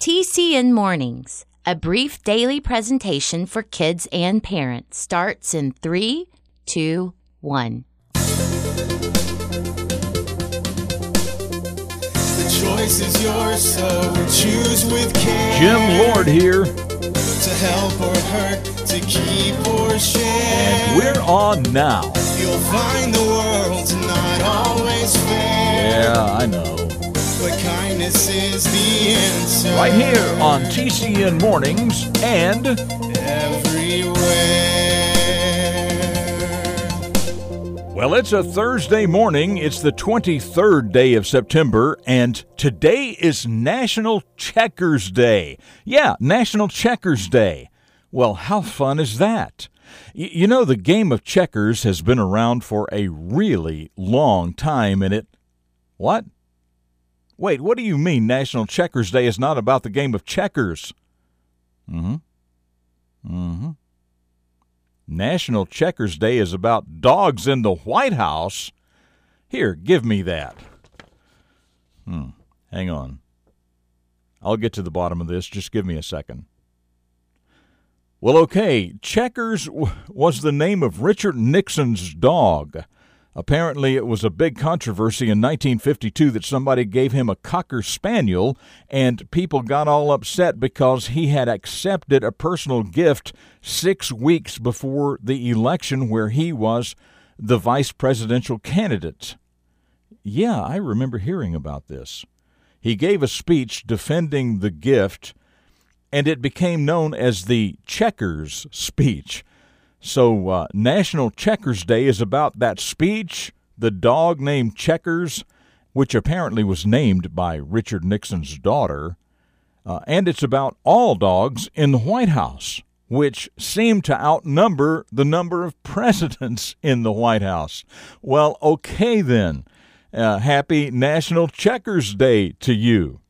TCN Mornings, a brief daily presentation for kids and parents, starts in three, two, one. The choice is yours, so choose with care. Jim Lord here, To help or hurt, to keep or share. and we're on now. You'll find the world's not always Kindness is the answer. Right here on TCN Mornings and Everywhere. Well, it's a Thursday morning. It's the 23rd day of September, and today is National Checkers Day. Yeah, National Checkers Day. Well, how fun is that? You know, the game of checkers has been around for a really long time, and it. What? Wait, what do you mean National Checkers Day is not about the game of checkers? Mm hmm. Mm hmm. National Checkers Day is about dogs in the White House. Here, give me that. Hmm. Hang on. I'll get to the bottom of this. Just give me a second. Well, okay. Checkers w- was the name of Richard Nixon's dog. Apparently, it was a big controversy in 1952 that somebody gave him a Cocker Spaniel, and people got all upset because he had accepted a personal gift six weeks before the election where he was the vice presidential candidate. Yeah, I remember hearing about this. He gave a speech defending the gift, and it became known as the Checkers speech. So, uh, National Checkers Day is about that speech, the dog named Checkers, which apparently was named by Richard Nixon's daughter, uh, and it's about all dogs in the White House, which seem to outnumber the number of presidents in the White House. Well, okay then. Uh, happy National Checkers Day to you.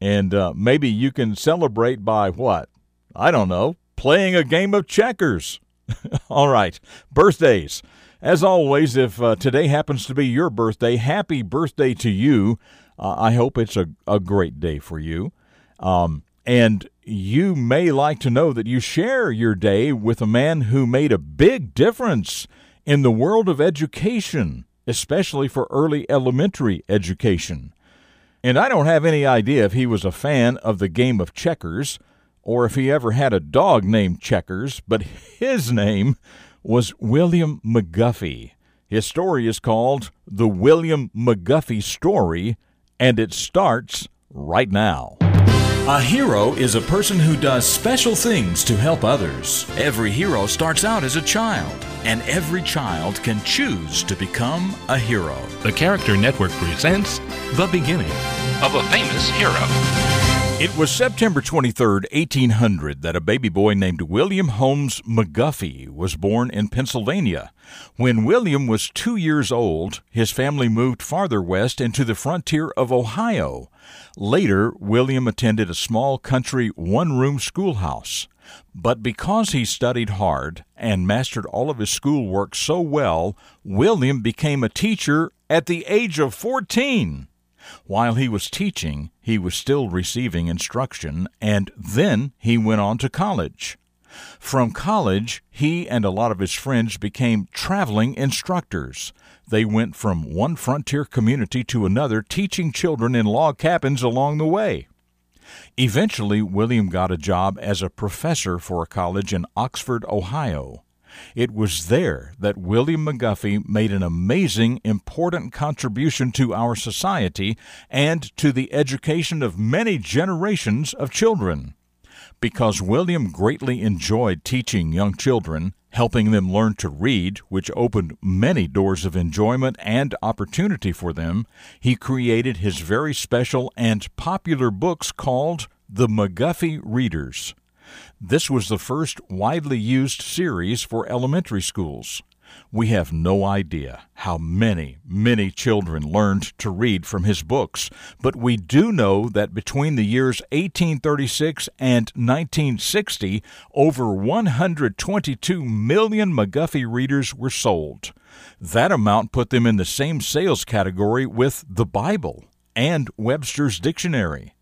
And uh, maybe you can celebrate by what? I don't know, playing a game of checkers. All right, birthdays. As always, if uh, today happens to be your birthday, happy birthday to you. Uh, I hope it's a, a great day for you. Um, and you may like to know that you share your day with a man who made a big difference in the world of education, especially for early elementary education. And I don't have any idea if he was a fan of the game of checkers or if he ever had a dog named Checkers, but his name was William McGuffey. His story is called The William McGuffey Story, and it starts right now. A hero is a person who does special things to help others. Every hero starts out as a child, and every child can choose to become a hero. The Character Network presents The Beginning of a Famous Hero. It was September 23, 1800, that a baby boy named William Holmes McGuffey was born in Pennsylvania. When William was two years old, his family moved farther west into the frontier of Ohio. Later, William attended a small country one room schoolhouse. But because he studied hard and mastered all of his schoolwork so well, William became a teacher at the age of 14. While he was teaching, he was still receiving instruction, and then he went on to college. From college, he and a lot of his friends became traveling instructors. They went from one frontier community to another, teaching children in log cabins along the way. Eventually, William got a job as a professor for a college in Oxford, Ohio. It was there that William McGuffey made an amazing, important contribution to our society and to the education of many generations of children. Because William greatly enjoyed teaching young children, helping them learn to read, which opened many doors of enjoyment and opportunity for them, he created his very special and popular books called The McGuffey Readers. This was the first widely used series for elementary schools. We have no idea how many, many children learned to read from his books, but we do know that between the years 1836 and 1960, over 122 million McGuffey readers were sold. That amount put them in the same sales category with the Bible and Webster's Dictionary.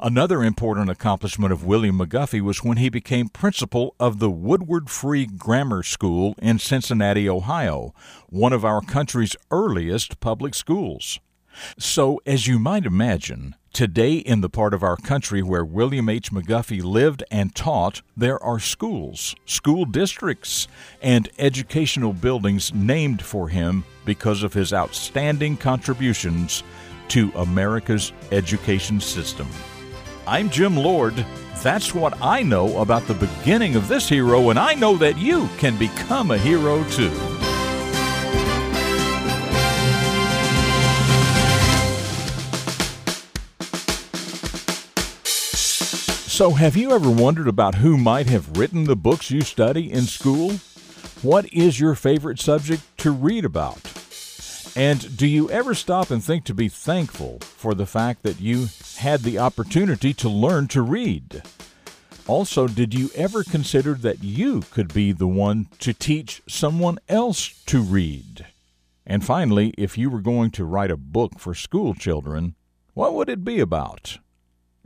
Another important accomplishment of William McGuffey was when he became principal of the Woodward Free Grammar School in Cincinnati, Ohio, one of our country's earliest public schools. So, as you might imagine, today in the part of our country where William H. McGuffey lived and taught, there are schools, school districts, and educational buildings named for him because of his outstanding contributions to America's education system. I'm Jim Lord. That's what I know about the beginning of this hero, and I know that you can become a hero too. So, have you ever wondered about who might have written the books you study in school? What is your favorite subject to read about? And do you ever stop and think to be thankful for the fact that you had the opportunity to learn to read? Also, did you ever consider that you could be the one to teach someone else to read? And finally, if you were going to write a book for school children, what would it be about?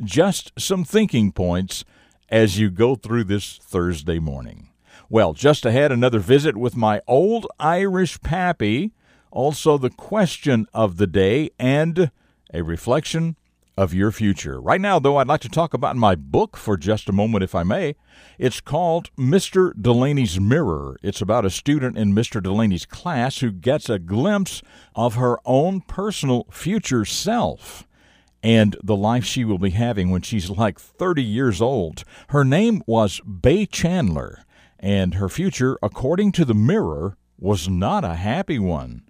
Just some thinking points as you go through this Thursday morning. Well, just ahead, another visit with my old Irish pappy, also the question of the day, and a reflection of your future. Right now, though, I'd like to talk about my book for just a moment, if I may. It's called Mr. Delaney's Mirror. It's about a student in Mr. Delaney's class who gets a glimpse of her own personal future self and the life she will be having when she's like 30 years old. Her name was Bay Chandler, and her future, according to the Mirror, was not a happy one.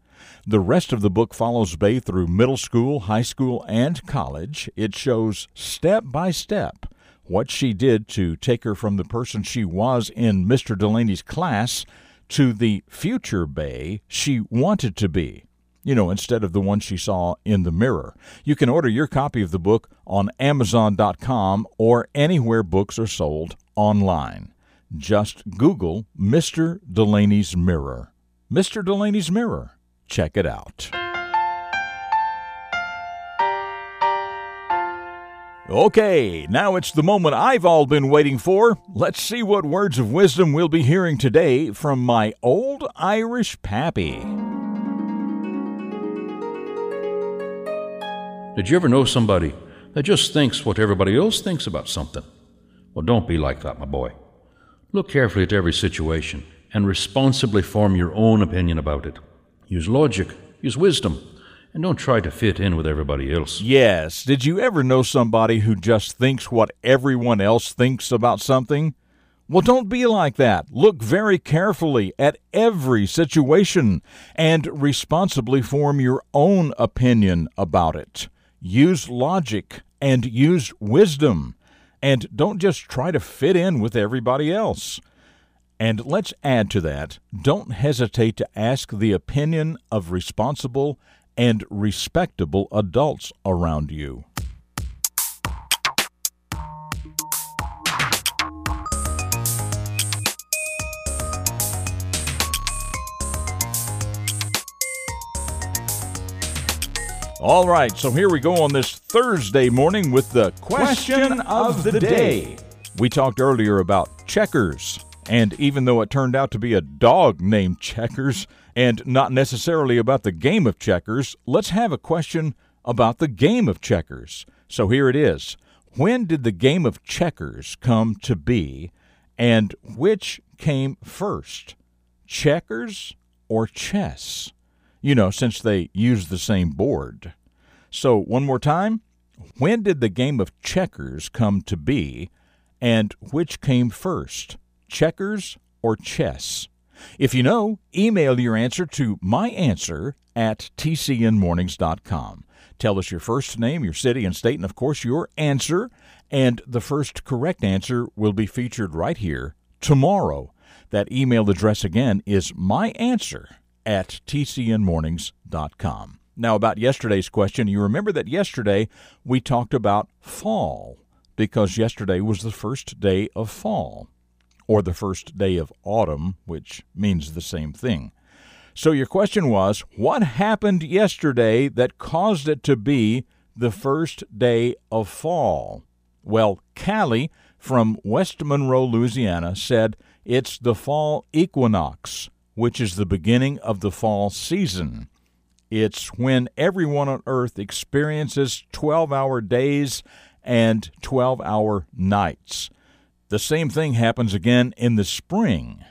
The rest of the book follows Bay through middle school, high school, and college. It shows step by step what she did to take her from the person she was in Mr. Delaney's class to the future Bay she wanted to be you know, instead of the one she saw in the mirror. You can order your copy of the book on Amazon.com or anywhere books are sold online. Just Google Mr. Delaney's Mirror. Mr. Delaney's Mirror. Check it out. Okay, now it's the moment I've all been waiting for. Let's see what words of wisdom we'll be hearing today from my old Irish pappy. Did you ever know somebody that just thinks what everybody else thinks about something? Well, don't be like that, my boy. Look carefully at every situation and responsibly form your own opinion about it. Use logic, use wisdom, and don't try to fit in with everybody else. Yes. Did you ever know somebody who just thinks what everyone else thinks about something? Well, don't be like that. Look very carefully at every situation and responsibly form your own opinion about it use logic and use wisdom, and don't just try to fit in with everybody else. And let's add to that don't hesitate to ask the opinion of responsible and respectable adults around you. All right, so here we go on this Thursday morning with the question of the day. We talked earlier about checkers, and even though it turned out to be a dog named Checkers and not necessarily about the game of checkers, let's have a question about the game of checkers. So here it is. When did the game of checkers come to be, and which came first, checkers or chess? you know, since they use the same board. So, one more time. When did the game of checkers come to be, and which came first, checkers or chess? If you know, email your answer to myanswer at tcnmornings.com. Tell us your first name, your city and state, and of course your answer. And the first correct answer will be featured right here tomorrow. That email address again is myanswer at tcnmornings.com. Now, about yesterday's question, you remember that yesterday we talked about fall because yesterday was the first day of fall, or the first day of autumn, which means the same thing. So, your question was what happened yesterday that caused it to be the first day of fall? Well, Callie from West Monroe, Louisiana said it's the fall equinox, which is the beginning of the fall season. It's when everyone on earth experiences 12 hour days and 12 hour nights. The same thing happens again in the spring.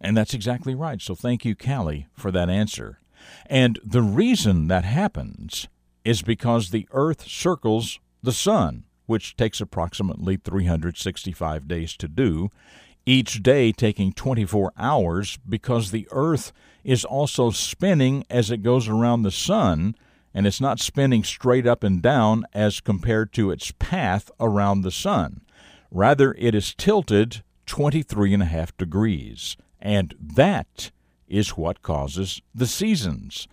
And that's exactly right. So thank you, Callie, for that answer. And the reason that happens is because the Earth circles the Sun, which takes approximately 365 days to do, each day taking 24 hours because the Earth is also spinning as it goes around the Sun, and it's not spinning straight up and down as compared to its path around the Sun. Rather, it is tilted 23 and a half degrees, and that is what causes the seasons.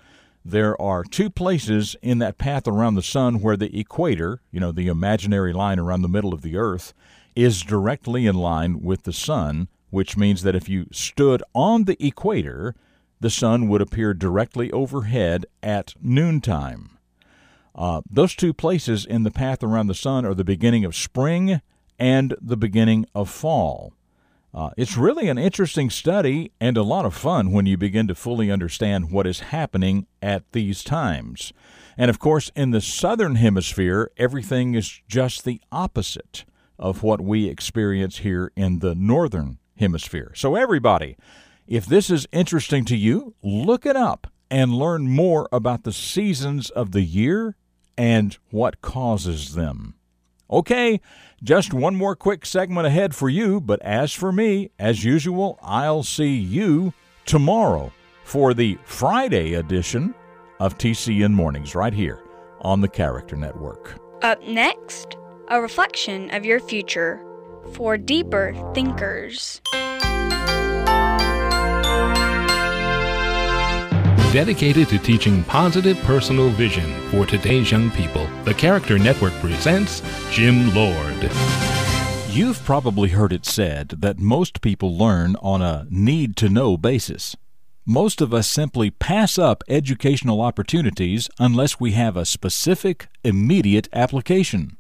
There are two places in that path around the sun where the equator, you know, the imaginary line around the middle of the earth, is directly in line with the sun, which means that if you stood on the equator, the sun would appear directly overhead at noontime. Uh, those two places in the path around the sun are the beginning of spring and the beginning of fall. Uh, it's really an interesting study and a lot of fun when you begin to fully understand what is happening at these times. And of course, in the southern hemisphere, everything is just the opposite of what we experience here in the northern hemisphere. So, everybody, if this is interesting to you, look it up and learn more about the seasons of the year and what causes them. Okay, just one more quick segment ahead for you, but as for me, as usual, I'll see you tomorrow for the Friday edition of TCN Mornings right here on the Character Network. Up next, a reflection of your future for deeper thinkers. Dedicated to teaching positive personal vision for today's young people, the Character Network presents Jim Lord. You've probably heard it said that most people learn on a need to know basis. Most of us simply pass up educational opportunities unless we have a specific, immediate application.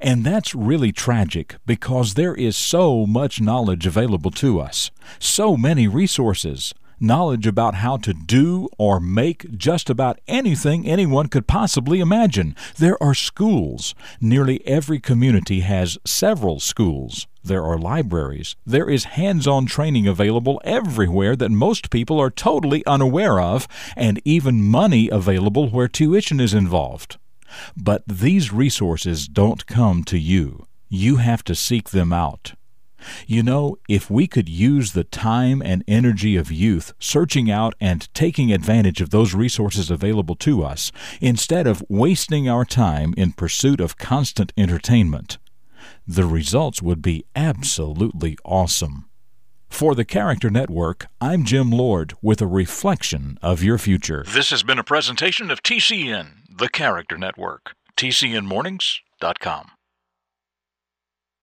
And that's really tragic because there is so much knowledge available to us, so many resources knowledge about how to do or make just about anything anyone could possibly imagine. There are schools. Nearly every community has several schools. There are libraries. There is hands on training available everywhere that most people are totally unaware of, and even money available where tuition is involved. But these resources don't come to you. You have to seek them out. You know, if we could use the time and energy of youth searching out and taking advantage of those resources available to us, instead of wasting our time in pursuit of constant entertainment, the results would be absolutely awesome. For the Character Network, I'm Jim Lord with a reflection of your future. This has been a presentation of TCN, the Character Network. TCNMornings.com.